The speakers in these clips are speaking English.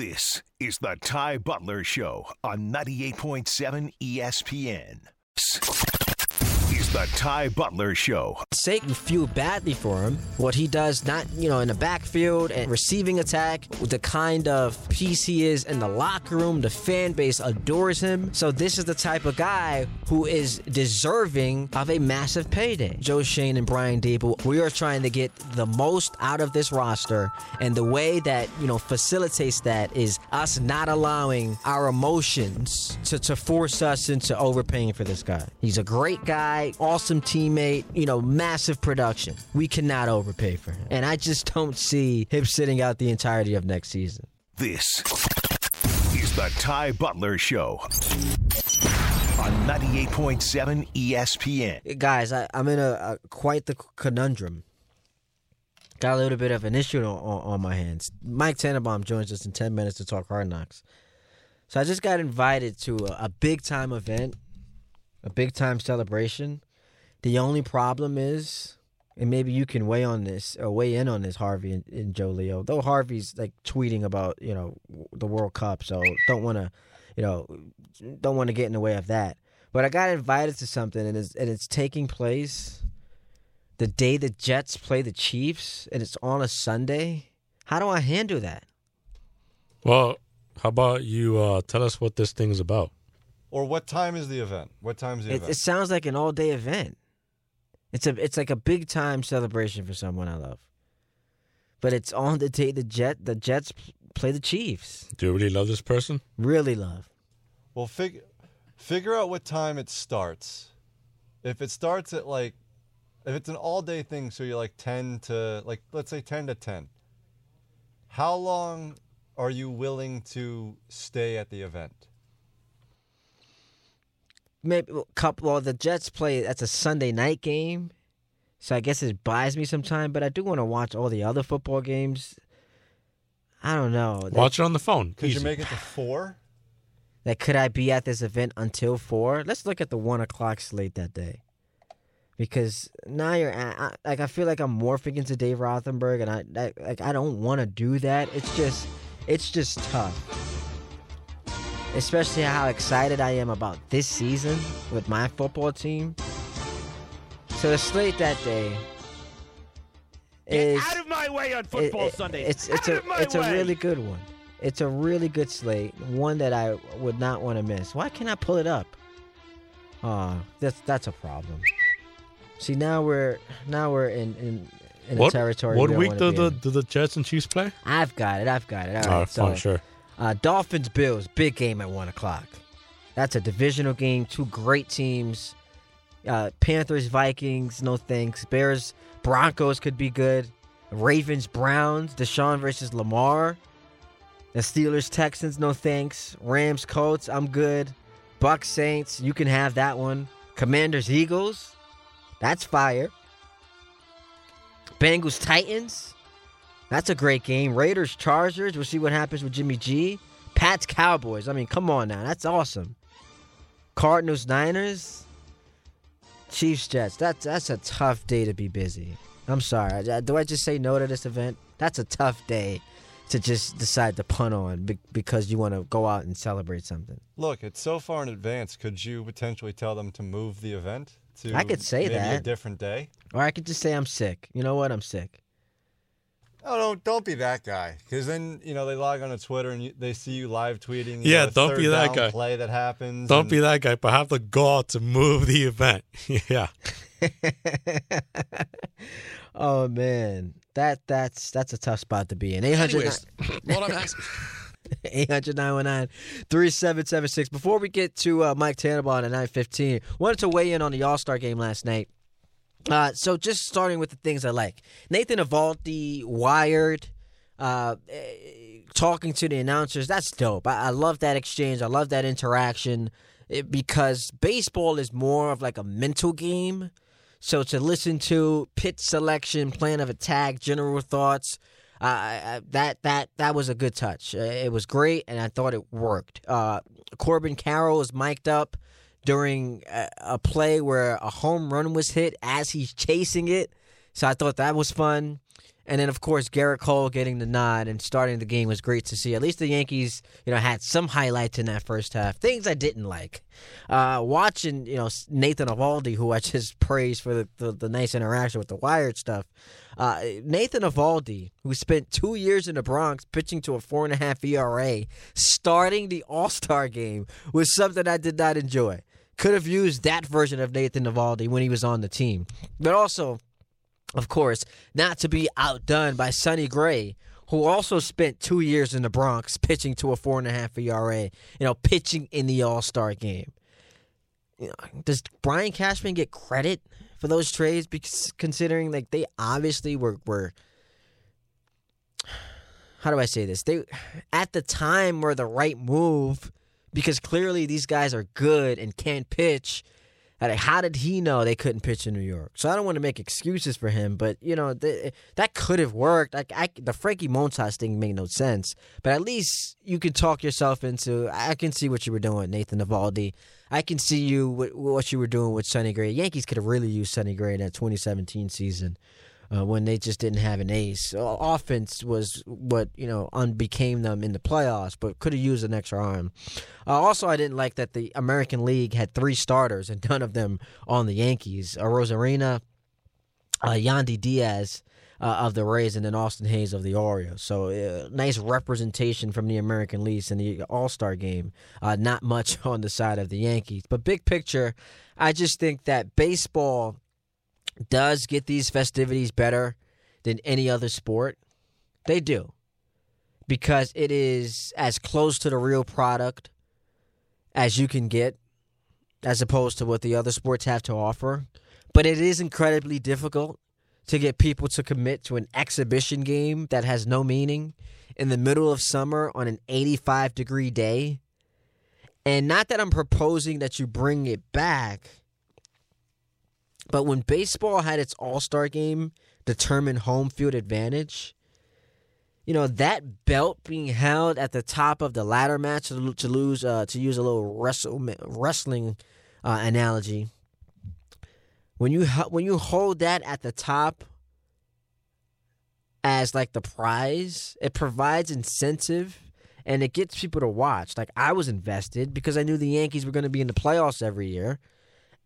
This is the Ty Butler Show on 98.7 ESPN. The Ty Butler Show. Satan feel badly for him. What he does, not you know, in the backfield and receiving attack, the kind of piece he is in the locker room, the fan base adores him. So this is the type of guy who is deserving of a massive payday. Joe Schoen and Brian Daboll, we are trying to get the most out of this roster, and the way that you know facilitates that is us not allowing our emotions to, to force us into overpaying for this guy. He's a great guy, awesome teammate, you know, massive production. We cannot overpay for him. And I just don't see him sitting out the entirety of next season. This is the Ty Butler Show on 98.7 ESPN. Guys, I, I'm in a, a quite the conundrum. Got a little bit of an issue on, on, on my hands. Mike Tannenbaum joins us in 10 minutes to talk hard knocks. So I just got invited to a, a big time event, a big time celebration. The only problem is, and maybe you can weigh on this or weigh in on this, Harvey and, and Joe Leo. Though Harvey's like tweeting about you know the World Cup, so don't want to, you know, don't want to get in the way of that. But I got invited to something, and it's and it's taking place the day the Jets play the Chiefs, and it's on a Sunday. How do I handle that? Well, how about you uh, tell us what this thing's about? Or what time is the event? What time is the It, event? it sounds like an all day event. It's a it's like a big time celebration for someone I love. But it's on the day the Jet the Jets play the Chiefs. Do you really love this person? Really love. Well, fig- figure out what time it starts. If it starts at like, if it's an all day thing, so you're like 10 to, like, let's say 10 to 10, how long are you willing to stay at the event? Maybe well, couple. Well, the Jets play. That's a Sunday night game, so I guess it buys me some time. But I do want to watch all the other football games. I don't know. That- Watch it on the phone. Could you make it to four? that could I be at this event until four? Let's look at the one o'clock slate that day. Because now you're at, I, like I feel like I'm morphing into Dave Rothenberg, and I, I like I don't want to do that. It's just it's just tough, especially how excited I am about this season with my football team. So the slate that day is Get out of my way on football it- Sunday. It's out it's a of my it's way. a really good one. It's a really good slate, one that I would not want to miss. Why can't I pull it up? Ah, that's that's a problem. See now we're now we're in in, in a territory. what we week do the, in. do the Jets and Chiefs play? I've got it. I've got it. All All right. right, so fine, sure. Uh, Dolphins Bills big game at one o'clock. That's a divisional game. Two great teams. Uh, Panthers Vikings no thanks. Bears Broncos could be good. Ravens Browns. Deshaun versus Lamar. The Steelers Texans no thanks. Rams Colts I'm good. Bucks Saints you can have that one. Commanders Eagles. That's fire. Bengals Titans. That's a great game. Raiders Chargers. We'll see what happens with Jimmy G. Pats Cowboys. I mean, come on now. That's awesome. Cardinals Niners. Chiefs Jets. That's that's a tough day to be busy. I'm sorry. Do I just say no to this event? That's a tough day to just decide to punt on because you want to go out and celebrate something. Look, it's so far in advance. Could you potentially tell them to move the event to I could say maybe a different day? Or I could just say I'm sick. You know what? I'm sick. Oh, don't don't be that guy. Because then you know they log on to Twitter and you, they see you live tweeting. you Yeah, know, don't be that guy. Play that happens. Don't and- be that guy, but have the gall to move the event. yeah. oh man, that that's that's a tough spot to be in. 800 Anyways, what I'm asking. 800 3776 Before we get to uh, Mike Tannenbaum at 915, wanted to weigh in on the All Star game last night. Uh, so just starting with the things I like. Nathan Eovaldi, Wired, uh, eh, talking to the announcers. That's dope. I, I love that exchange. I love that interaction eh, because baseball is more of like a mental game. So to listen to pitch selection, plan of attack, general thoughts, uh, that that that was a good touch. Uh, It was great, and I thought it worked. Uh, Corbin Carroll was mic'd up during a, play where a home run was hit as he's chasing it, so I thought that was fun. And then, of course, Gerrit Cole getting the nod and starting the game was great to see. At least the Yankees, you know, had some highlights in that first half. Things I didn't like. Uh, watching, you know, Nathan Eovaldi, who I just praised for the, the, the nice interaction with the Wired stuff. Uh, Nathan Eovaldi, who spent two years in the Bronx pitching to a four and a half ERA, starting the All Star game was something I did not enjoy. Could have used that version of Nathan Eovaldi when he was on the team. But also, of course, not to be outdone by Sonny Gray, who also spent two years in the Bronx pitching to a four and a half ERA, you know, pitching in the All Star game. You know, does Brian Cashman get credit for those trades because considering like they obviously were were how do I say this? They at the time were the right move because clearly these guys are good and can't pitch. How did he know they couldn't pitch in New York? So I don't want to make excuses for him, but you know th- that could have worked. Like I, the Frankie Montas thing made no sense, but at least you can talk yourself into. I can see what you were doing, with Nathan Eovaldi. I can see you what you were doing with Sonny Gray. Yankees could have really used Sonny Gray in that 2017 season uh, when they just didn't have an ace. Offense was what you know unbecame them in the playoffs, but could have used an extra arm. Uh, also, I didn't like that the American League had three starters and none of them on the Yankees. Uh, Arozarena, uh, Yandy Diaz. Uh, of the Rays and then Austin Hays of the Orioles. So uh, nice representation from the American League in the All Star game. Uh, not much on the side of the Yankees, but big picture, I just think that baseball does get these festivities better than any other sport. They do. Because it is as close to the real product as you can get, as opposed to what the other sports have to offer. But it is incredibly difficult to get people to commit to an exhibition game that has no meaning in the middle of summer on an 85 degree day. And not that I'm proposing that you bring it back but when baseball had its All Star game determine home field advantage, you know that belt being held at the top of the ladder match to, lose uh, to use a little wrestle, wrestling uh, analogy. When you when you hold that at the top as like the prize, it provides incentive and it gets people to watch. Like I was invested because I knew the Yankees were going to be in the playoffs every year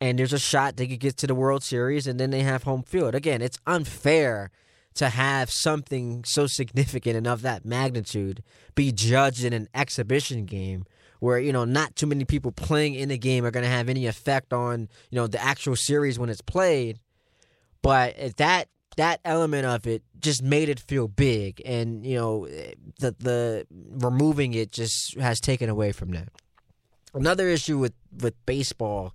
and there's a shot they could get to the World Series, and then they have home field. Again, it's unfair to have something so significant and of that magnitude be judged in an exhibition game where you know not too many people playing in the game are going to have any effect on you know the actual series when it's played but that that element of it just made it feel big and you know the the removing it just has taken away from that another issue with with baseball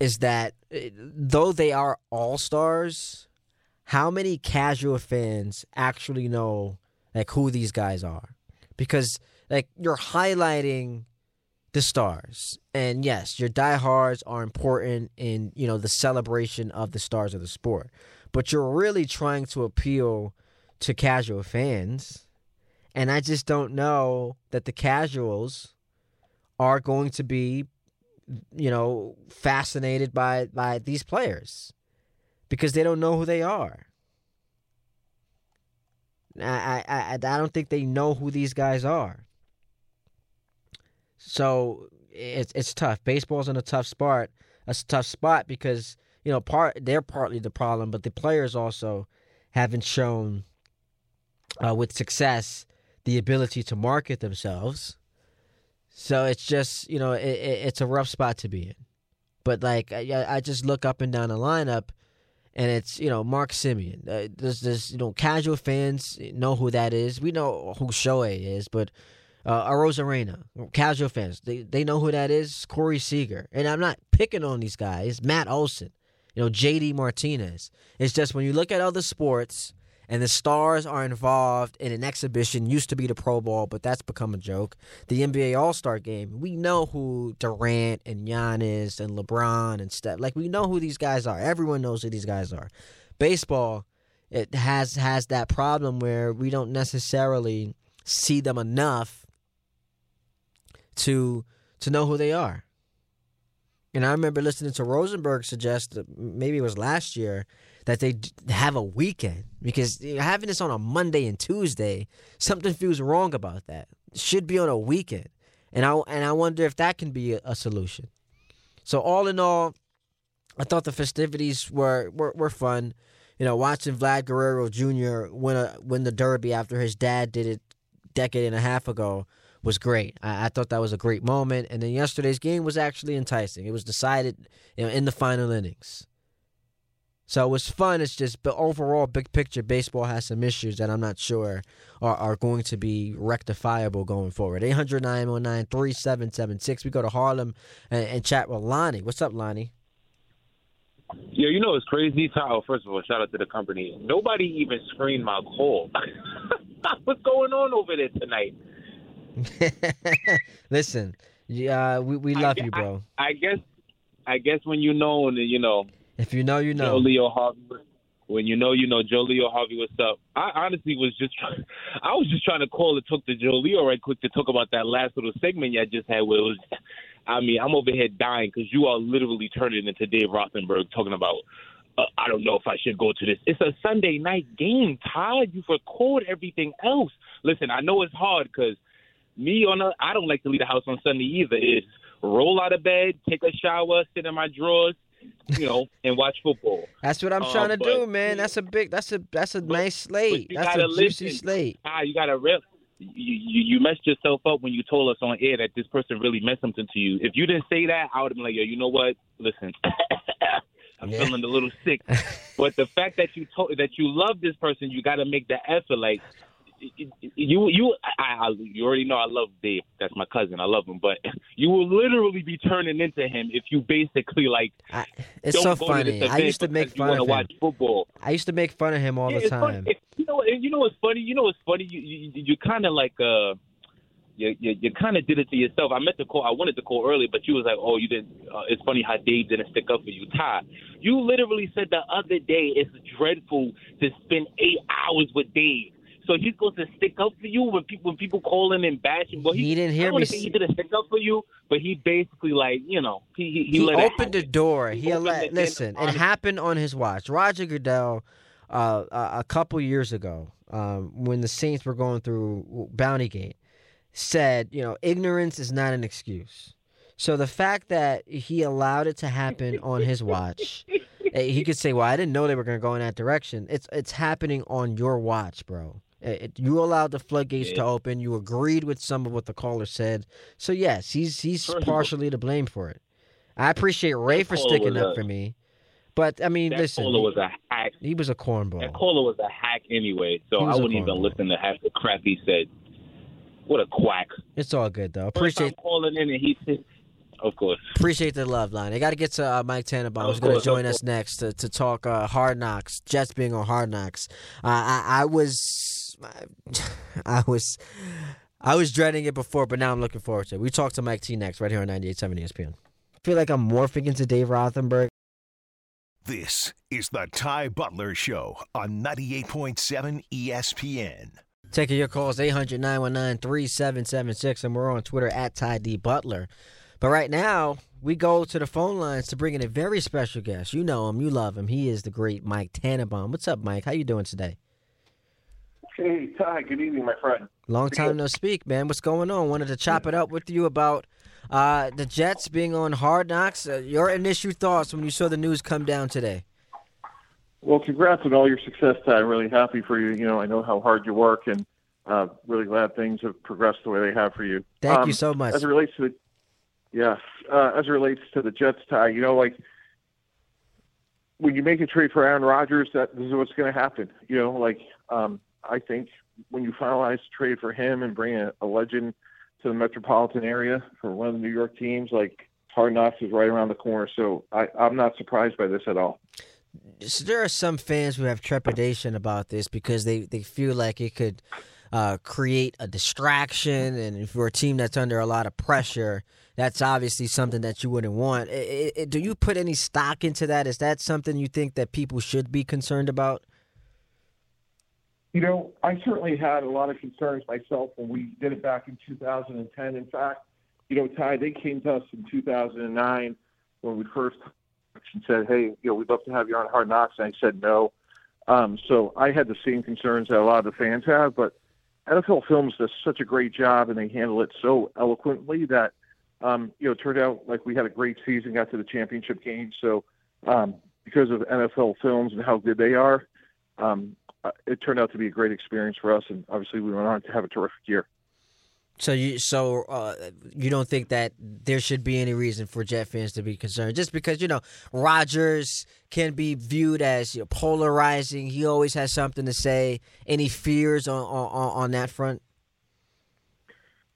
is that eh, though they are all stars, how many casual fans actually know like who these guys are? Because like you're highlighting the stars, and yes, your diehards are important in you know the celebration of the stars of the sport, but you're really trying to appeal to casual fans, and I just don't know that the casuals are going to be you know, fascinated by by these players because they don't know who they are. I I I don't think they know who these guys are. So it's it's tough. Baseball's in a tough spot. A tough spot because you know part they're partly the problem, but the players also haven't shown uh, with success the ability to market themselves so it's just you know it, it, it's a rough spot to be in. But like I, I just look up and down the lineup, and it's you know Mark Simeon. Uh, there's there's you know casual fans know who that is. We know who Shohei is, but uh, Arozarena, casual fans they they know who that is. Corey Seager, and I'm not picking on these guys. Matt Olson, you know JD Martinez. It's just when you look at other sports and the stars are involved in an exhibition used to be the pro bowl but that's become a joke. The nba all-star game we know who durant and Giannis and lebron and steph like we know who these guys are. Everyone knows who these guys are. Baseball it has has that problem where we don't necessarily see them enough to to know who they are. And i remember listening to Rothenberg suggest that maybe it was last year that they have a weekend because having this on a Monday and Tuesday, something feels wrong about that. It should be on a weekend, and I and I wonder if that can be a, a solution. So all in all, I thought the festivities were, were, were fun. You know, watching Vlad Guerrero Jr. win a win the Derby after his dad did it decade and a half ago was great. I, I thought that was a great moment. And then yesterday's game was actually enticing. It was decided you know, in the final innings. So it was fun. It's just, but overall, big picture, baseball has some issues that I'm not sure are, are going to be rectifiable going forward. 800 919 3776. We go to Harlem and, and chat with Lonnie. What's up, Lonnie? Yeah, you know it's crazy. Kyle, first of all, shout out to the company. Nobody even screened my call. What's going on over there tonight? Listen, yeah, we, we love I, you, bro. I, I guess, I guess when you know, and you know, if you know, you know. Joe Leo Harvey. When you know, you know. Joe Leo Harvey, what's up? I honestly was just, trying, I was just trying to call and talk to Joe Leo right quick to talk about that last little segment you just had. Where it was, I mean, I'm over here dying because you are literally turning into Dave Rothenberg talking about. Uh, I don't know if I should go to this. It's a Sunday night game, Todd. You've recorded everything else. Listen, I know it's hard because me on a, I don't like to leave the house on Sunday either. Is roll out of bed, take a shower, sit in my drawers, you know, and watch football. That's what I'm Uh, trying to but- do, man. That's a big. That's a that's a nice slate. That's a gotta juicy slate. Ah, you gotta real. You, you you messed yourself up when you told us on air that this person really meant something to you. If you didn't say that, I would have been like, yo, you know what? Listen, I'm Yeah. feeling a little sick. but the fact that you told that you love this person, you got to make the effort. Like you you I, I you already know I love Dave. That's my cousin. I love him. But you will literally be turning into him if you basically like. I, it's so funny. I used to make fun of him. watch football. I used to make fun of him all Yeah, the time. It- you know, and you know what's funny? You know what's funny? You you, you kind of like uh, you you, you kind of did it to yourself. I meant to call. I wanted to call earlier, but you was like, oh, you didn't. Uh, it's funny how Dave didn't stick up for you, Ty. You literally said the other day it's dreadful to spend eight hours with Dave. So he's supposed to stick up for you when people when people call him and bash him. Well, he, He didn't hear I me he didn't stick up for you, but he basically like you know he he, he, he let opened the door. He He opened allowed. it, and Listen, it happened on his watch. Roger Goodell, uh, a a couple years ago, um, when the Saints were going through Bounty Gate, said, you know, ignorance is not an excuse. So the fact that he allowed it to happen on his watch, eh, he could say, "Well, I didn't know they were going to go in that direction." It's it's happening on your watch, bro. It- it- you allowed the floodgates to open. You agreed with some of what the caller said. So yes, he's he's First of all- partially to blame for it. I appreciate Ray for sticking up a- for me, but I mean, That listen, caller was a hack. he was a cornball. That caller was a hack anyway, so I wouldn't even listen to half the crap he said. What a quack! It's all good though. Appreciate calling in and he said, "Of course." appreciate the love line. I got to get to uh, Mike Tannenbaum, who's going to join us next to, to talk uh, Hard Knocks, Jets being on Hard Knocks. Uh, I, I was, I was, I was dreading it before, but now I'm looking forward to it. We talk to Mike T next, right here on 98.7 ESPN. I feel like I'm morphing into Dave Rothenberg. This is the Ty Butler Show on 98.7 ESPN. Taking your calls 800 919 3776, and we're on Twitter at Ty D Butler. But right now, we go to the phone lines to bring in a very special guest. You know him, you love him. He is the great Mike Tannenbaum. What's up, Mike? How you doing today? Hey, Ty, good evening, my friend. Long time no speak, man. What's going on? Wanted to chop it up with you about uh, the Jets being on Hard Knocks. Uh, your initial thoughts when you saw the news come down today? Well, congrats on all your success, Ty. I'm really happy for you. You know, I know how hard you work, and uh, really glad things have progressed the way they have for you. Thank Um, you so much. As it relates to the, yes, uh, as it relates to the Jets, Ty, you know, like when you make a trade for Aaron Rodgers, that this is what's going to happen. You know, like um, I think when you finalize a trade for him and bring a, a legend to the metropolitan area for one of the New York teams, like Hard Knocks is right around the corner. So I, I'm not surprised by this at all. So there are some fans who have trepidation about this because they, they feel like it could uh, create a distraction, and if you're a team that's under a lot of pressure, that's obviously something that you wouldn't want. I- I- do you put any stock into that? Is that something you think that people should be concerned about? You know, I certainly had a lot of concerns myself when we did it back in 2010. In fact, you know, Ty, they came to us in 2009 when we first and said, "Hey, you know, we'd love to have you on Hard Knocks," and I said no. Um, so I had the same concerns that a lot of the fans have, but NFL Films does such a great job, and they handle it so eloquently that um, you know it turned out like we had a great season, got to the championship game. So um, because of NFL Films and how good they are, um, it turned out to be a great experience for us, and obviously we went on to have a terrific year. So you so uh, you don't think that there should be any reason for Jet fans to be concerned just because you know Rodgers can be viewed as you know, polarizing. He always has something to say. Any fears on on, on that front?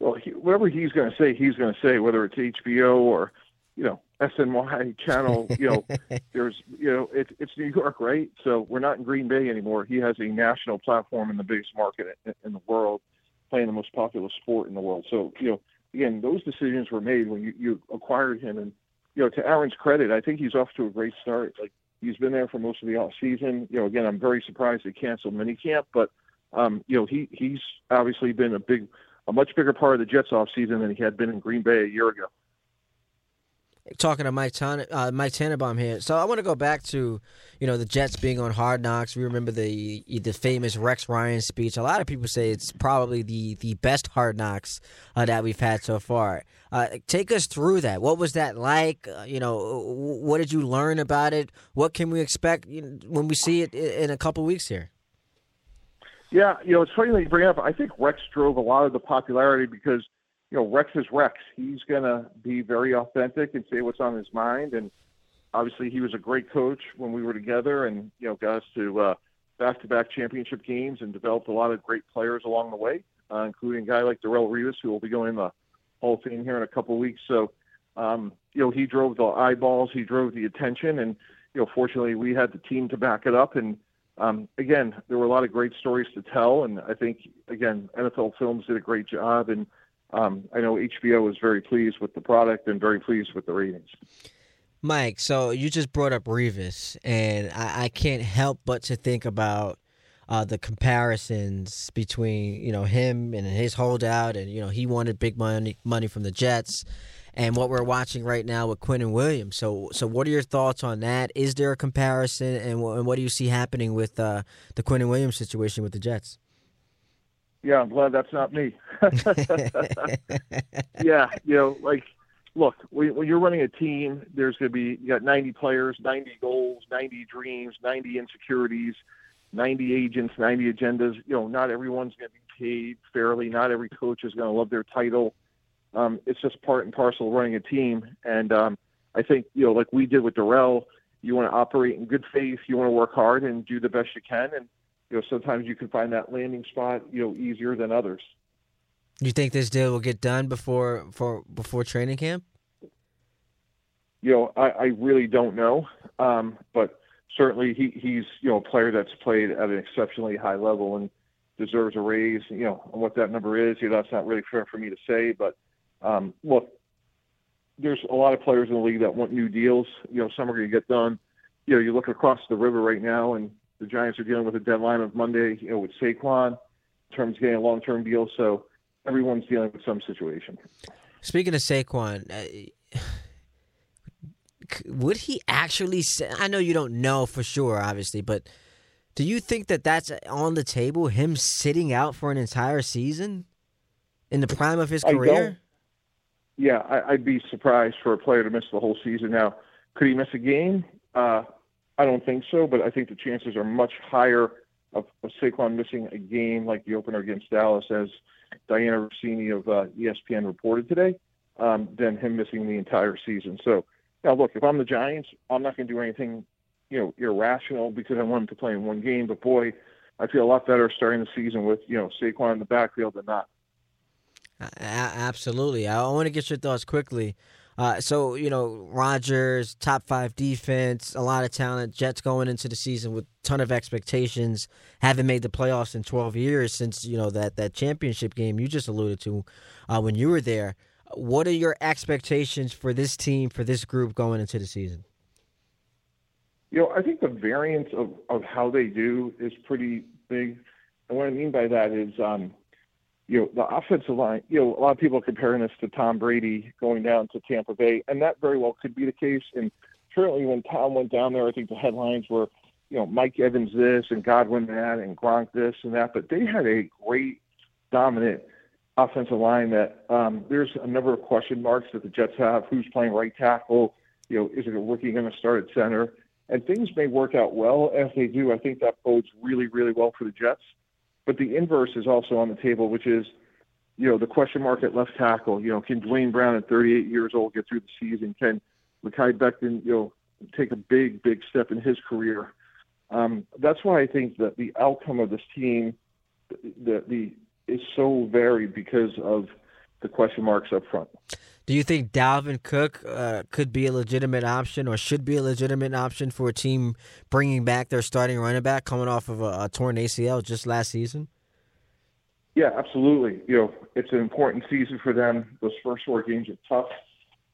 Well, he, whatever he's going to say, he's going to say. Whether it's HBO or you know SNY channel, you know, there's you know it, it's New York, right? So we're not in Green Bay anymore. He has a national platform in the biggest market in, in the world playing the most popular sport in the world. So, you know, again, those decisions were made when you, you acquired him. And, you know, to Aaron's credit, I think he's off to a great start. Like, he's been there for most of the off season. You know, again, I'm very surprised they canceled minicamp, but, um, you know, he, he's obviously been a big, a much bigger part of the Jets off season than he had been in Green Bay a year ago talking to Mike Tan- uh, Mike Tannenbaum here. So I want to go back to, you know, the Jets being on Hard Knocks. We remember the the famous Rex Ryan speech. A lot of people say it's probably the the best Hard Knocks uh, that we've had so far. Uh, take us through that. What was that like? Uh, you know, what did you learn about it? What can we expect when we see it in a couple weeks here? Yeah, you know, it's funny that you bring up. I think Rex drove a lot of the popularity because – you know, Rex is Rex. He's going to be very authentic and say what's on his mind. And obviously, he was a great coach when we were together, and you know, got us to uh, back-to-back championship games and developed a lot of great players along the way, uh, including a guy like Darrelle Revis, who will be going in the Hall of Fame here in a couple of weeks. So, um, you know, he drove the eyeballs, he drove the attention, and you know, fortunately, we had the team to back it up. And um, again, there were a lot of great stories to tell, and I think again, NFL Films did a great job and um, I know HBO was very pleased with the product and very pleased with the ratings. Mike, so you just brought up Revis, and I, I can't help but to think about uh, the comparisons between you know him and his holdout, and you know he wanted big money money from the Jets, and what we're watching right now with Quinnen Williams. So, so what are your thoughts on that? Is there a comparison, and, and what do you see happening with uh, the and Williams situation with the Jets? Yeah, I'm glad that's not me. yeah, you know, like, look, when you're running a team, there's going to be you got 90 players, 90 goals, 90 dreams, 90 insecurities, 90 agents, 90 agendas. You know, not everyone's going to be paid fairly. Not every coach is going to love their title. Um, it's just part and parcel of running a team. And um, I think, you know, like we did with Darrelle, you want to operate in good faith. You want to work hard and do the best you can. And you know, sometimes you can find that landing spot, you know, easier than others. You think this deal will get done before for before training camp? You know, I, I really don't know, um, but certainly he, he's you know a player that's played at an exceptionally high level and deserves a raise. You know, and what that number is, you know, that's not really fair for me to say. But um, look, there's a lot of players in the league that want new deals. You know, some are going to get done. You know, you look across the river right now, and the Giants are dealing with a deadline of Monday, you know, with Saquon in terms of getting a long-term deal. So everyone's dealing with some situation. Speaking of Saquon, uh, would he actually? Say, I know you don't know for sure, obviously, but do you think that that's on the table? Him sitting out for an entire season in the prime of his career? Yeah, I, would be surprised for a player to miss the whole season. Now, could he miss a game? Uh, I don't think so, but I think the chances are much higher of, of Saquon missing a game like the opener against Dallas, as Dianna Russini of uh, ESPN reported today, um, than him missing the entire season. So now, look, if I'm the Giants, I'm not going to do anything, you know, irrational because I want him to play in one game. But boy, I feel a lot better starting the season with you know Saquon in the backfield than not. Absolutely. I want to get your thoughts quickly uh, so you know, Rodgers, top five defense, a lot of talent. Jets going into the season with ton of expectations. Haven't made the playoffs in 12 years since you know that that championship game you just alluded to uh, when you were there. What are your expectations for this team, for this group going into the season? You know, I think the variance of, of how they do is pretty big. And what I mean by that is, um, you know, the offensive line, you know, a lot of people are comparing this to Tom Brady going down to Tampa Bay, and that very well could be the case. And certainly when Tom went down there, I think the headlines were, you know, Mike Evans this and Godwin that and Gronk this and that. But they had a great, dominant offensive line that um, there's a number of question marks that the Jets have. Who's playing right tackle? You know, is it a rookie going to start at center? And things may work out well. As they do, I think that bodes really, really well for the Jets. But the inverse is also on the table, which is, you know, the question mark at left tackle. You know, can Duane Brown at 38 years old get through the season? Can Mekhi Becton, you know, take a big, big step in his career? Um, that's why I think that the outcome of this team, the the is so varied because of the question marks up front. Do you think Dalvin Cook uh, could be a legitimate option or should be a legitimate option for a team bringing back their starting running back coming off of a, a torn ACL just last season? Yeah, absolutely. You know, it's an important season for them. Those first four games are tough.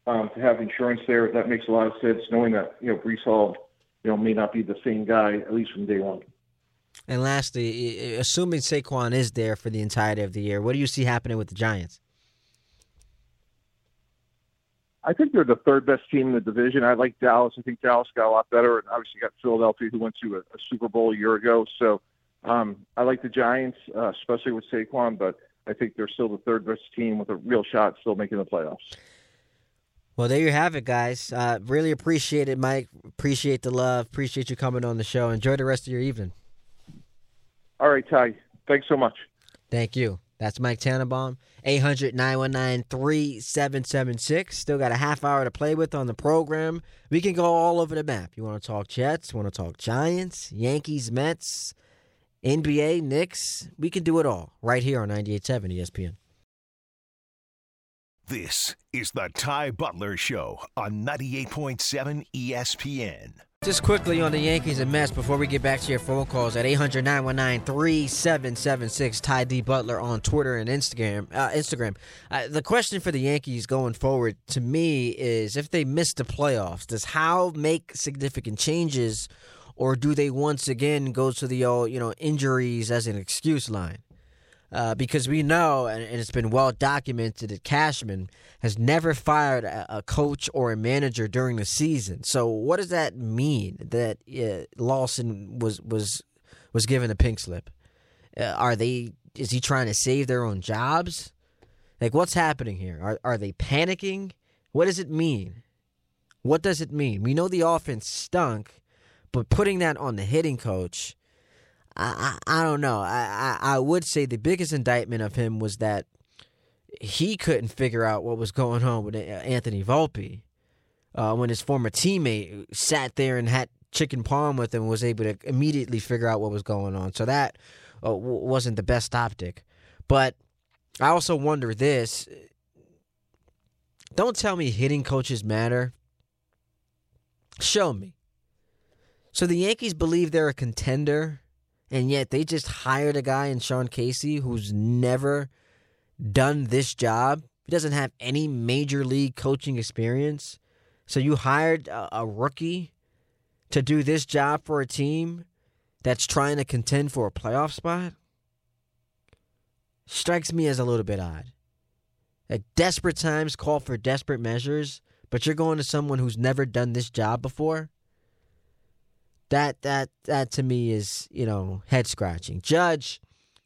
Um, to have insurance there, that makes a lot of sense. Knowing that you know Breece Hall, you know, may not be the same guy at least from day one. And lastly, assuming Saquon is there for the entirety of the year, what do you see happening with the Giants? I think they're the third best team in the division. I like Dallas. I think Dallas got a lot better, and obviously got Philadelphia, who went to a, a Super Bowl a year ago. So um, I like the Giants, uh, especially with Saquon, but I think they're still the third best team with a real shot still making the playoffs. Well, there you have it, guys. Uh, really appreciate it, Mike. Appreciate the love. Appreciate you coming on the show. Enjoy the rest of your evening. All right, Ty. Thanks so much. Thank you. That's Mike Tannenbaum. 800 919 3776. Still got a half hour to play with on the program. We can go all over the map. You want to talk Jets? Want to talk Giants, Yankees, Mets, NBA, Knicks? We can do it all right here on 98.7 ESPN. This is the Ty Butler Show on 98.7 ESPN. Just quickly on the Yankees and Mets before we get back to your phone calls at 800 919 3776. Ty D. Butler on Twitter and Instagram. Uh, Instagram. Uh, the question for the Yankees going forward to me is if they miss the playoffs, does Howe make significant changes or do they once again go to the old, you know, injuries as an excuse line? Uh, because we know, and, it's been well documented, that Cashman has never fired a, a, coach or a manager during the season. So, what does that mean that uh, Lawson was was was given a pink slip? Uh, are they? Is he trying to save their own jobs? Like, what's happening here? Are are they panicking? What does it mean? What does it mean? We know the offense stunk, but putting that on the hitting coach I, I, don't know. I, I, I would say the biggest indictment of him was that he couldn't figure out what was going on with Anthony Volpe uh, when his former teammate sat there and had chicken palm with him was able to immediately figure out what was going on. So that uh, w- wasn't the best optic. But I also wonder this. Don't tell me hitting coaches matter. Show me. So the Yankees believe they're a contender and yet they just hired a guy in Sean Casey who's never done this job. He doesn't have any major league coaching experience. So you hired a, a rookie to do this job for a team that's trying to contend for a playoff spot? Strikes me as a little bit odd. At desperate times call for desperate measures, but you're going to someone who's never done this job before? That that that to me is you know head scratching. Judge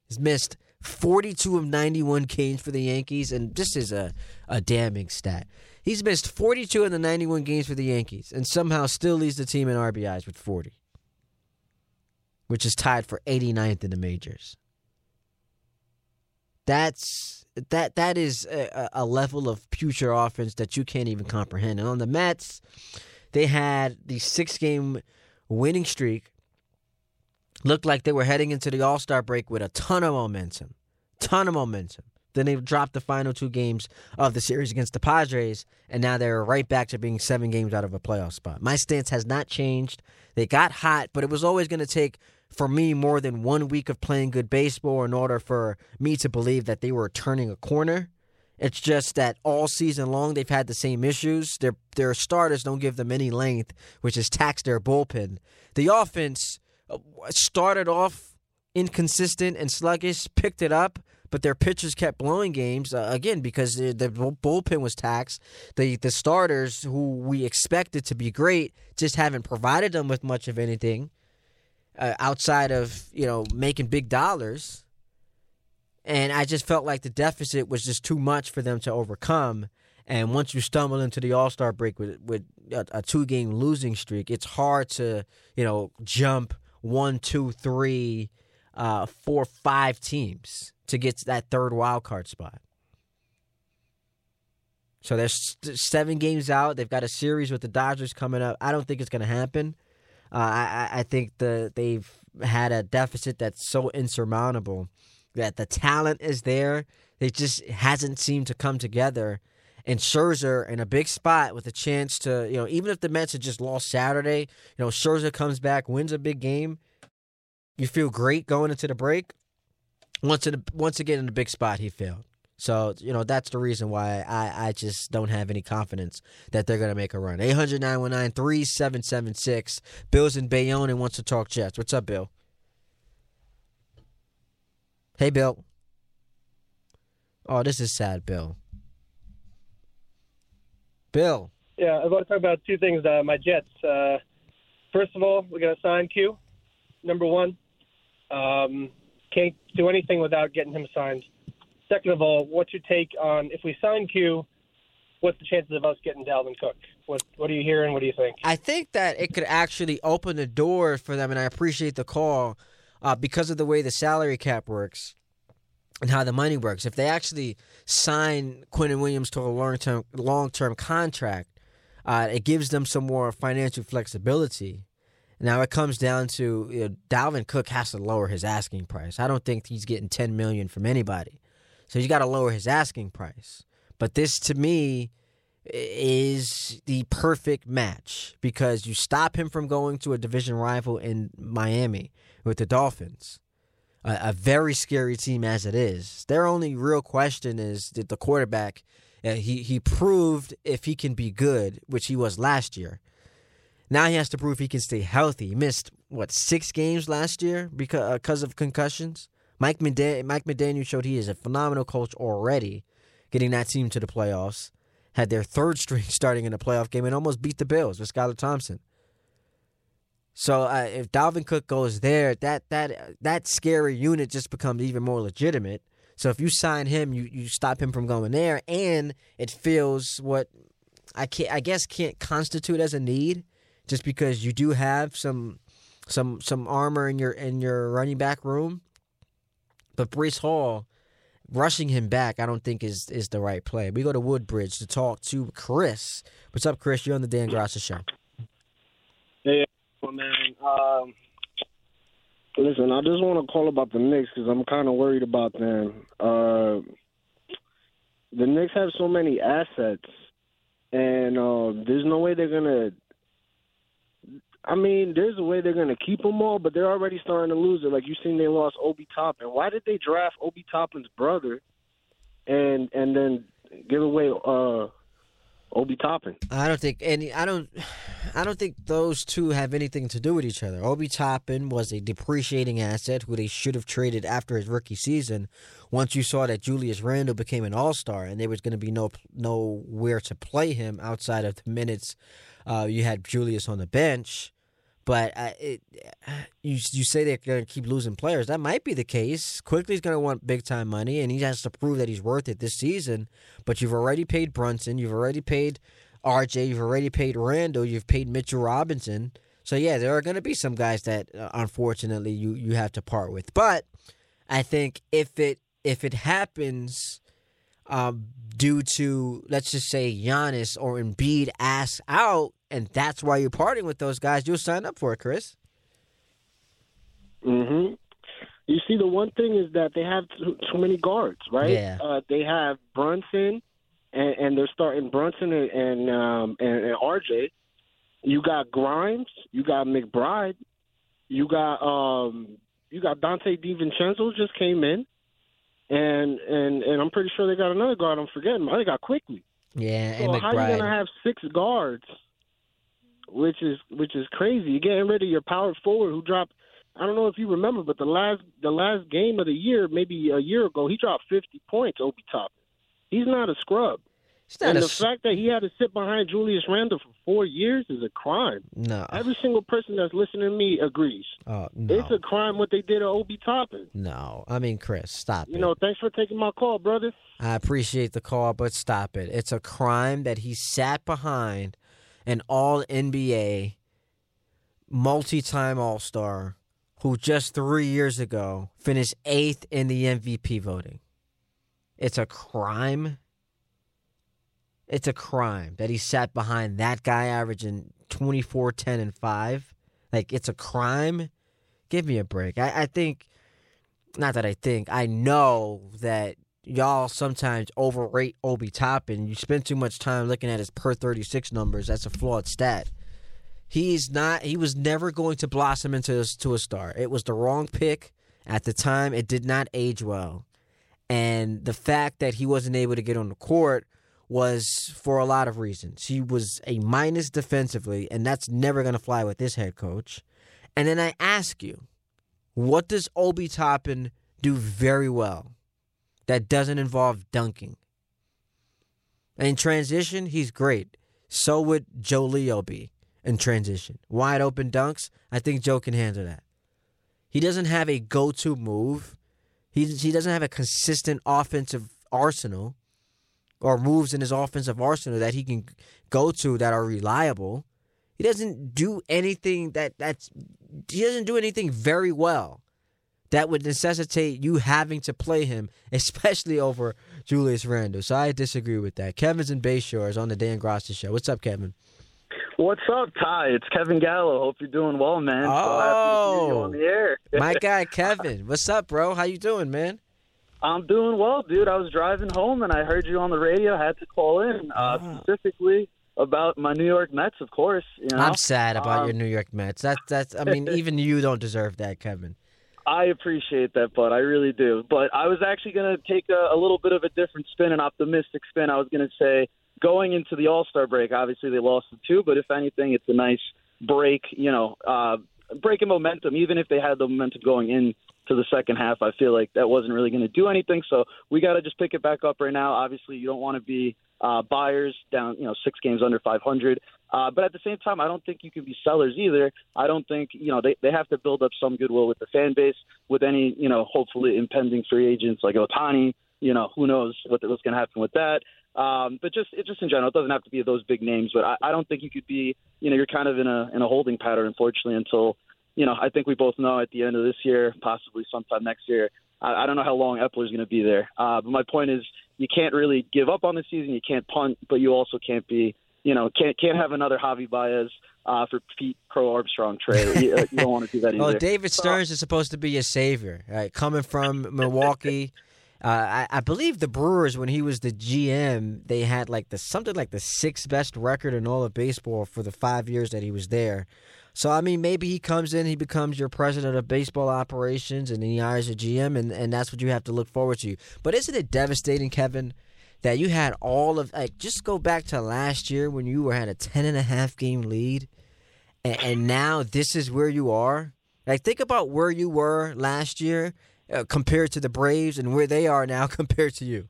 has missed 42 of 91 games for the Yankees, and this is a a damning stat. He's missed 42 of the 91 games for the Yankees, and somehow still leads the team in RBIs with 40, which is tied for 89th in the majors. That's that that is a, a level of future offense that you can't even comprehend. And on the Mets, they had the six game winning streak. Looked like they were heading into the All Star break with a ton of momentum. Ton of momentum. Then they dropped the final two games of the series against the Padres, and now they're right back to being seven games out of a playoff spot. My stance has not changed. They got hot, but it was always going to take, for me, more than one week of playing good baseball in order for me to believe that they were turning a corner. It's just that all season long they've had the same issues. Their their starters don't give them any length, which has taxed their bullpen. The offense uh, started off inconsistent and sluggish, picked it up, but their pitchers kept blowing games uh, again because the, the bullpen was taxed. The the starters who we expected to be great just haven't provided them with much of anything uh, outside of you know making big dollars. And I just felt like the deficit was just too much for them to overcome. And once you stumble into the All Star break with with a, a two game losing streak, it's hard to you know jump one, two, three, uh, four, five teams to get to that third wild card spot. So there's seven games out. They've got a series with the Dodgers coming up. I don't think it's going to happen. Uh, I, I think the they've had a deficit that's so insurmountable that the talent is there. It just hasn't seemed to come together. And Scherzer in a big spot with a chance to, you know, even if the Mets had just lost Saturday, you know, Scherzer comes back, wins a big game. You feel great going into the break. Once in a, once again in a big spot, he failed. So, you know, that's the reason why I, I just don't have any confidence that they're going to make a run. 800 919 3776. Bill's in Bayonne and wants to talk Jets. What's up, Bill? Hey, Bill. Oh, this is sad, Bill. Bill. Yeah, I want to talk about two things. Uh, my Jets. Uh, first of all, we're going to sign Q. Number one, um, can't do anything without getting him signed. Second of all, what's your take on if we sign Q? What's the chances of us getting Dalvin Cook? What What are you hearing? What do you think? I think that it could actually open the door for them, and I appreciate the call uh, because of the way the salary cap works and how the money works. If they actually sign Quinnen Williams to a long term long term contract, uh, it gives them some more financial flexibility. Now it comes down to you know, Dalvin Cook has to lower his asking price. I don't think he's getting ten million from anybody, so you got to lower his asking price. But this to me is the perfect match because you stop him from going to a division rival in Miami with the Dolphins a, a very scary team as it is. Their only real question is that the quarterback uh, he he proved if he can be good, which he was last year. Now he has to prove he can stay healthy. He missed what six games last year because uh, of concussions. Mike Mike McDaniel showed he is a phenomenal coach already, getting that team to the playoffs. Had their third string starting in the playoff game and almost beat the Bills with Skylar Thompson. So uh, if Dalvin Cook goes there, that that that scary unit just becomes even more legitimate. So if you sign him, you you stop him from going there, and it feels what I can I guess can't constitute as a need, just because you do have some some some armor in your in your running back room. But Breece Hall, rushing him back, I don't think is is the right play. We go to Woodbridge to talk to Chris. What's up, Chris? You're on the Dan Graca show. Hey, man. Um, listen, I just want to call about the Knicks because I'm kind of worried about them. Uh, the Knicks have so many assets, and uh, there's no way they're gonna. I mean, there's a way they're gonna keep them all, but they're already starting to lose it. Like you seen, they lost Obi Toppin. Why did they draft Obi Toppin's brother, and and then give away uh Obi Toppin. I don't think any. I don't. I don't think those two have anything to do with each other. Obi Toppin was a depreciating asset who they should have traded after his rookie season. Once you saw that Julius Randle became an All Star and there was going to be no nowhere to play him outside of the minutes uh, you had Julius on the bench. But uh, it, you you say they're going to keep losing players. That might be the case. Quickley's going to want big time money, and he has to prove that he's worth it this season. But you've already paid Brunson, you've already paid RJ, you've already paid Randle, you've paid Mitchell Robinson. So yeah, there are going to be some guys that uh, unfortunately you you have to part with. But I think if it if it happens um, due to let's just say Giannis or Embiid ass out, and that's why you're parting with those guys, you'll sign up for it, Chris. Mm-hmm. You see, the one thing is that they have too, too many guards, right? Yeah. Uh, they have Brunson, and, and they're starting Brunson and and, um, and and RJ. You got Grimes, you got McBride, you got um, you got Donte DiVincenzo just came in, and and and I'm pretty sure they got another guard. I'm forgetting. They got Quickley. Yeah, So and how you gonna have six guards? Which is which is crazy. You're getting rid of your power forward who dropped I don't know if you remember, but the last the last game of the year, maybe a year ago, he dropped 50 points. Obi Toppin. He's not a scrub. And a the fact that he had to sit behind Julius Randle for four years is a crime. no. Every single person that's listening to me agrees. Oh no. It's a crime what they did to Obi Toppin. no. I mean, Chris, stop You it. know, thanks for taking my call, brother. I appreciate the call, but stop it. It's a crime that he sat behind an all NBA, multi time All Star who just three years ago finished eighth in the MVP voting. It's a crime. It's a crime that he sat behind that guy averaging 24, 10, and 5. Like, it's a crime. Give me a break. I, I think, not that I think, I know that y'all sometimes overrate Obi Toppin. You spend too much time looking at his per 36 numbers. That's a flawed stat. He's not. He was never going to blossom into a, to a star. It was the wrong pick at the time. It did not age well, and the fact that he wasn't able to get on the court was for a lot of reasons. He was a minus defensively, and that's never going to fly with this head coach. And then I ask you, what does Obi Toppin do very well? That doesn't involve dunking. In transition, he's great. So would Joe Leo be in transition. Wide open dunks, I think Joe can handle that. He doesn't have a go to move, he, he doesn't have a consistent offensive arsenal or moves in his offensive arsenal that he can go to that are reliable. He doesn't do anything that that's he doesn't do anything very well that would necessitate you having to play him, especially over Julius Randle. So I disagree with that. Kevin's in Bayshore is on the Dan Grossi show. What's up, Kevin? What's up, Ty? It's Kevin Gallo. Hope you're doing well, man. So happy to see you Oh. air. My guy Kevin. What's up, bro? How you doing, man? I'm doing well, dude. I was driving home and I heard you on the radio. I had to call in uh, Ah. specifically about my New York Mets, of course. You know? I'm sad about Um, your New York Mets. That's that's I mean, even you don't deserve that, Kevin. I appreciate that, bud. I really do. But I was actually going to take a, a little bit of a different spin, an optimistic spin. I was going to say going into the All Star break, obviously they lost the two, but if anything, it's a nice break, you know, uh, break in momentum. Even if they had the momentum going in to the second half, I feel like that wasn't really going to do anything. So we got to just pick it back up right now. Obviously, you don't want to be uh, buyers down, you know, six games under 500. Uh, but at the same time, I don't think you can be sellers either. I don't think, you know, they, they have to build up some goodwill with the fan base, with any, you know, hopefully impending free agents like Ohtani. You know, who knows what, what's going to happen with that. Um, but just it just in general, it doesn't have to be those big names. But I, I don't think you could be, you know, you're kind of in a in a holding pattern, unfortunately, until, you know, I think we both know at the end of this year, possibly sometime next year. I, I don't know how long Eppler's going to be there. Uh, but my point is, you can't really give up on the season. You can't punt, but you also can't be, you know, can't can't have another Javi Baez uh, for Pete Crow-Armstrong trade. you, uh, you don't want to do that either. Oh, David Stearns is supposed to be your savior, right? Coming from Milwaukee. Uh, I, I believe the Brewers, when he was the GM, they had like the something like the sixth best record in all of baseball for the five years that he was there. So I mean, maybe he comes in, he becomes your president of baseball operations, and then he hires a GM, and, and that's what you have to look forward to. But isn't it devastating, Kevin, that you had all of like just go back to last year when you were had a ten and a half game lead, and, and now this is where you are. Like think about where you were last year uh, compared to the Braves, and where they are now compared to you.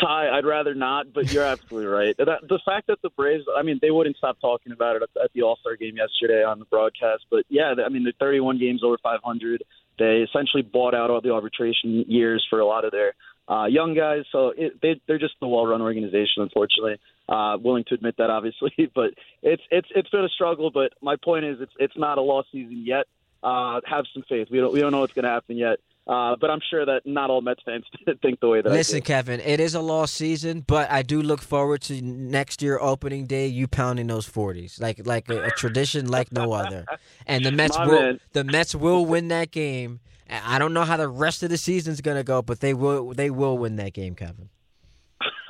Ty, I'd rather not, but you're absolutely right. The fact that the Braves, I mean, they wouldn't stop talking about it at, at the All Star game yesterday on the broadcast. But yeah, I mean, they're 31 games over 500. They essentially bought out all the arbitration years for a lot of their uh, young guys. So it, they, they're just a well-run organization, unfortunately. Uh, willing to admit that, obviously, but it's it's it's been a struggle. But my point is, it's it's not a lost season yet. Uh, have some faith. We don't we don't know what's going to happen yet. Uh, but I'm sure that not all Mets fans think the way that I Listen. Kevin, it is a lost season, but I do look forward to next year opening day. You pounding those forties like like a, a tradition like no other. And the Mets My will man. the Mets will win that game. I don't know how the rest of the season's gonna go, but they will they will win that game, Kevin.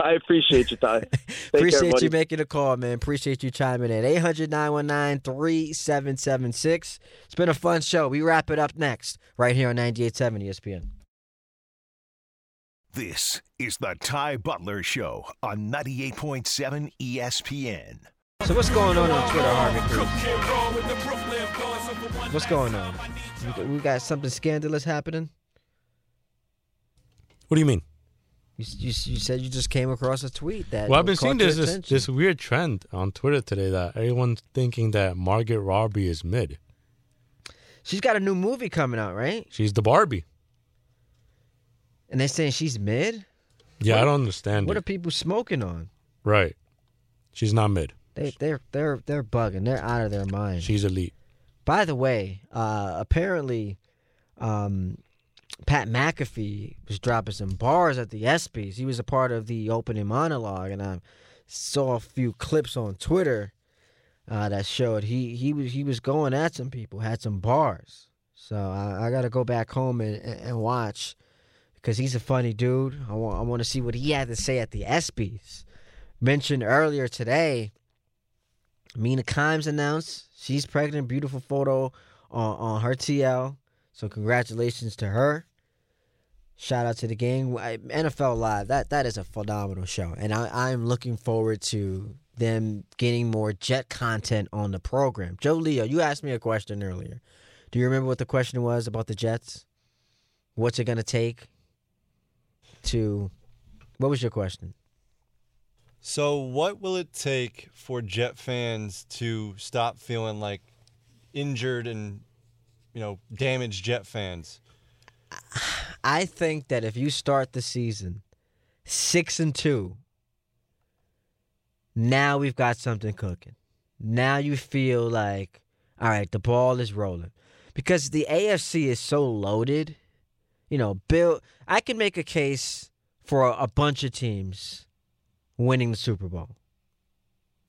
I appreciate you, Ty. Take care, Appreciate you making a call, man. Appreciate you chiming in. 800 919 3776. It's been a fun show. We wrap it up next, right here on 98.7 ESPN. This is the Ty Butler Show on 98.7 ESPN. So what's going on on Twitter, Harvey Cruz? What's going on? We got something scandalous happening. What do you mean? You, you, you said you just came across a tweet that. Well, I've been seeing this, this this weird trend on Twitter today that everyone's thinking that Margot Robbie is mid. She's got a new movie coming out, right? She's the Barbie. And they're saying she's mid. Yeah, What- I don't understand What it. are people smoking on? right. She's not mid. They they're they're they're bugging. They're out of their mind. She's elite. By the way, uh, apparently, um, Pat McAfee was dropping some bars at the ESPYS. He was a part of the opening monologue, and I saw a few clips on Twitter uh, that showed he he was he was going at some people, had some bars. So I, I got to go back home and, and, watch because he's a funny dude. I want I want to see what he had to say at the ESPYS. Mentioned earlier today, Mina Kimes announced she's pregnant. Beautiful photo on, on her TL. So congratulations to her. Shout out to the gang. NFL Live. That that is a phenomenal show, and I I'm looking forward to them getting more Jet content on the program. Joe Leo, you asked me a question earlier. Do you remember what the question was about the Jets? What's it gonna take to? What was your question? So, what will it take for Jet fans to stop feeling like injured and, you know, damaged Jet fans? I think that if you start the season six and two, now we've got something cooking. Now you feel like, all right, the ball is rolling. Because the AFC is so loaded. You know, Bill, I can make a case for a, a bunch of teams winning the Super Bowl.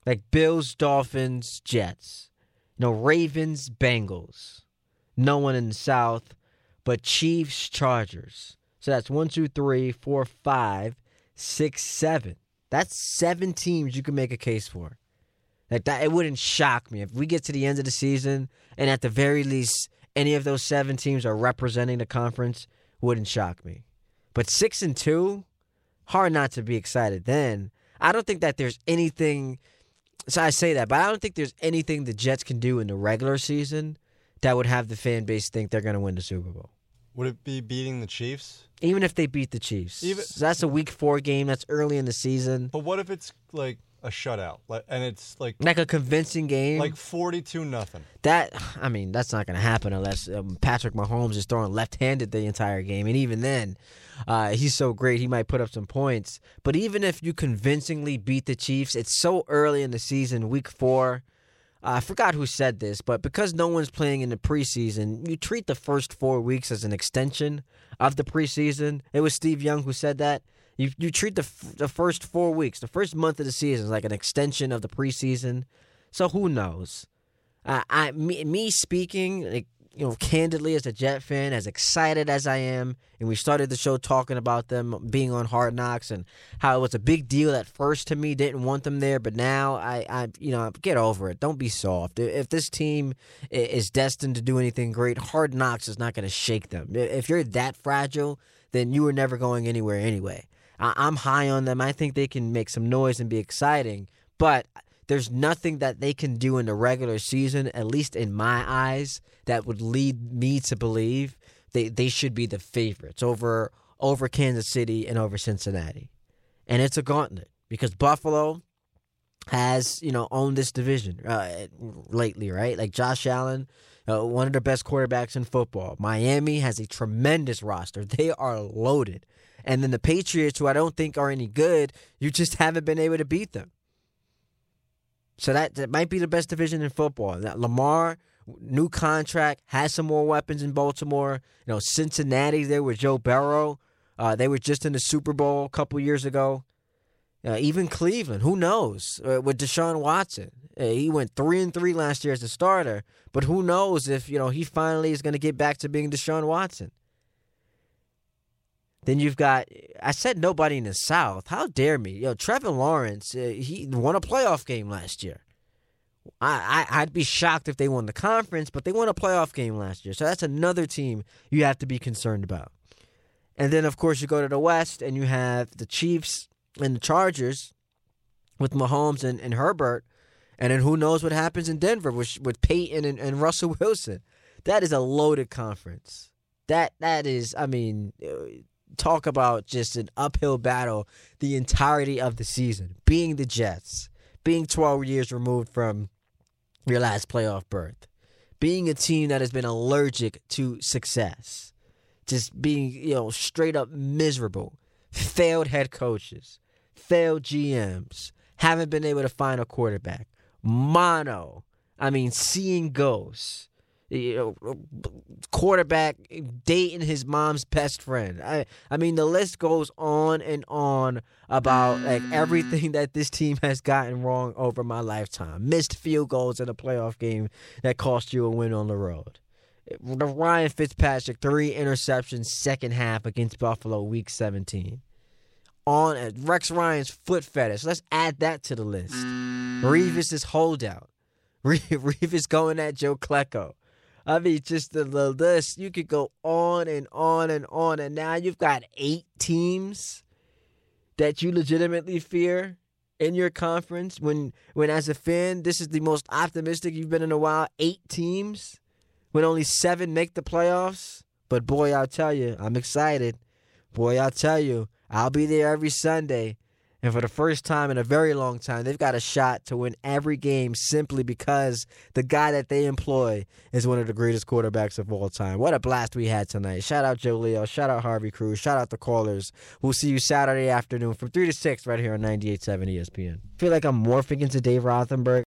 Like Bills, Dolphins, Jets. You know, Ravens, Bengals. No one in the South but Chiefs, Chargers. So that's one, two, three, four, five, six, seven. That's seven teams you can make a case for. Like that, it wouldn't shock me if we get to the end of the season and at the very least any of those seven teams are representing the conference. Wouldn't shock me. But six and two, hard not to be excited. Then I don't think that there's anything. So I say that, but I don't think there's anything the Jets can do in the regular season that would have the fan base think they're going to win the Super Bowl. Would it be beating the Chiefs? Even if they beat the Chiefs. Even- So that's a week four game. That's early in the season. But what if it's like a shutout, like, and it's like Like a convincing game. like forty-two nothing? that, I mean, that's not going to happen unless um, Patrick Mahomes is throwing left handed the entire game. And even then, uh, he's so great, he might put up some points. But even if you convincingly beat the Chiefs, it's so early in the season, week four. I forgot who said this, but because no one's playing in the preseason, you treat the first four weeks as an extension of the preseason. It was Steve Young who said that. You you treat the f- the first four weeks, the first month of the season, as like an extension of the preseason. So who knows? Uh, I me, me speaking, like you know, candidly as a Jet fan, as excited as I am, and we started the show talking about them being on Hard Knocks and how it was a big deal at first to me. Didn't want them there, but now I, I, you know, get over it. Don't be soft. If this team is destined to do anything great, Hard Knocks is not going to shake them. If you're that fragile, then you were never going anywhere anyway. I'm high on them. I think they can make some noise and be exciting, but there's nothing that they can do in the regular season, at least in my eyes, that would lead me to believe they, they should be the favorites over over Kansas City and over Cincinnati. And it's a gauntlet because Buffalo has, you know, owned this division uh, lately, right? Like Josh Allen, uh, one of the best quarterbacks in football. Miami has a tremendous roster. They are loaded. And then the Patriots, who I don't think are any good, you just haven't been able to beat them. So that, that might be the best division in football. Lamar, new contract, has some more weapons in Baltimore. You know, Cincinnati there with Joe Burrow. Uh, they were just in the Super Bowl a couple years ago. Uh, even Cleveland, who knows? Uh, with Deshaun Watson, uh, he went three and three last year as a starter. But who knows if you know he finally is going to get back to being Deshaun Watson? Then you've got I said nobody in the South. How dare me? Yo, Trevor Lawrence, uh, he won a playoff game last year. I, I I'd be shocked if they won the conference, but they won a playoff game last year. So that's another team you have to be concerned about. And then of course you go to the West and you have the Chiefs and the Chargers with Mahomes and, and Herbert. And then who knows what happens in Denver with with Payton and, and Russell Wilson. That is a loaded conference. That that is, I mean, uh, talk about just an uphill battle the entirety of the season. Being the Jets, being 12 years removed from your last playoff berth, being a team that has been allergic to success, just being, you know, straight up miserable, failed head coaches, failed GMs, haven't been able to find a quarterback, mono, I mean, seeing ghosts you know, quarterback dating his mom's best friend. I I mean the list goes on and on about like everything that this team has gotten wrong over my lifetime. Missed field goals in a playoff game that cost you a win on the road. The Ryan Fitzpatrick three interceptions second half against Buffalo week 17. On uh, Rex Ryan's foot fetish. Let's add that to the list. Revis's holdout. Revis going at Joe Klecko. I mean, just the, list. You could go on and on and on, and now you've got eight teams that you legitimately fear in your conference. When, when as a fan, this is the most optimistic you've been in a while. Eight teams, when only seven make the playoffs. But boy, I'll tell you, I'm excited. Boy, I'll tell you, I'll be there every Sunday. And for the first time in a very long time, they've got a shot to win every game simply because the guy that they employ is one of the greatest quarterbacks of all time. What a blast we had tonight. Shout out Joe Leo. Shout out Harvey Cruz. Shout out the callers. We'll see you Saturday afternoon from 3 to 6 right here on 98.7 ESPN. I feel like I'm morphing into Dave Rothenberg.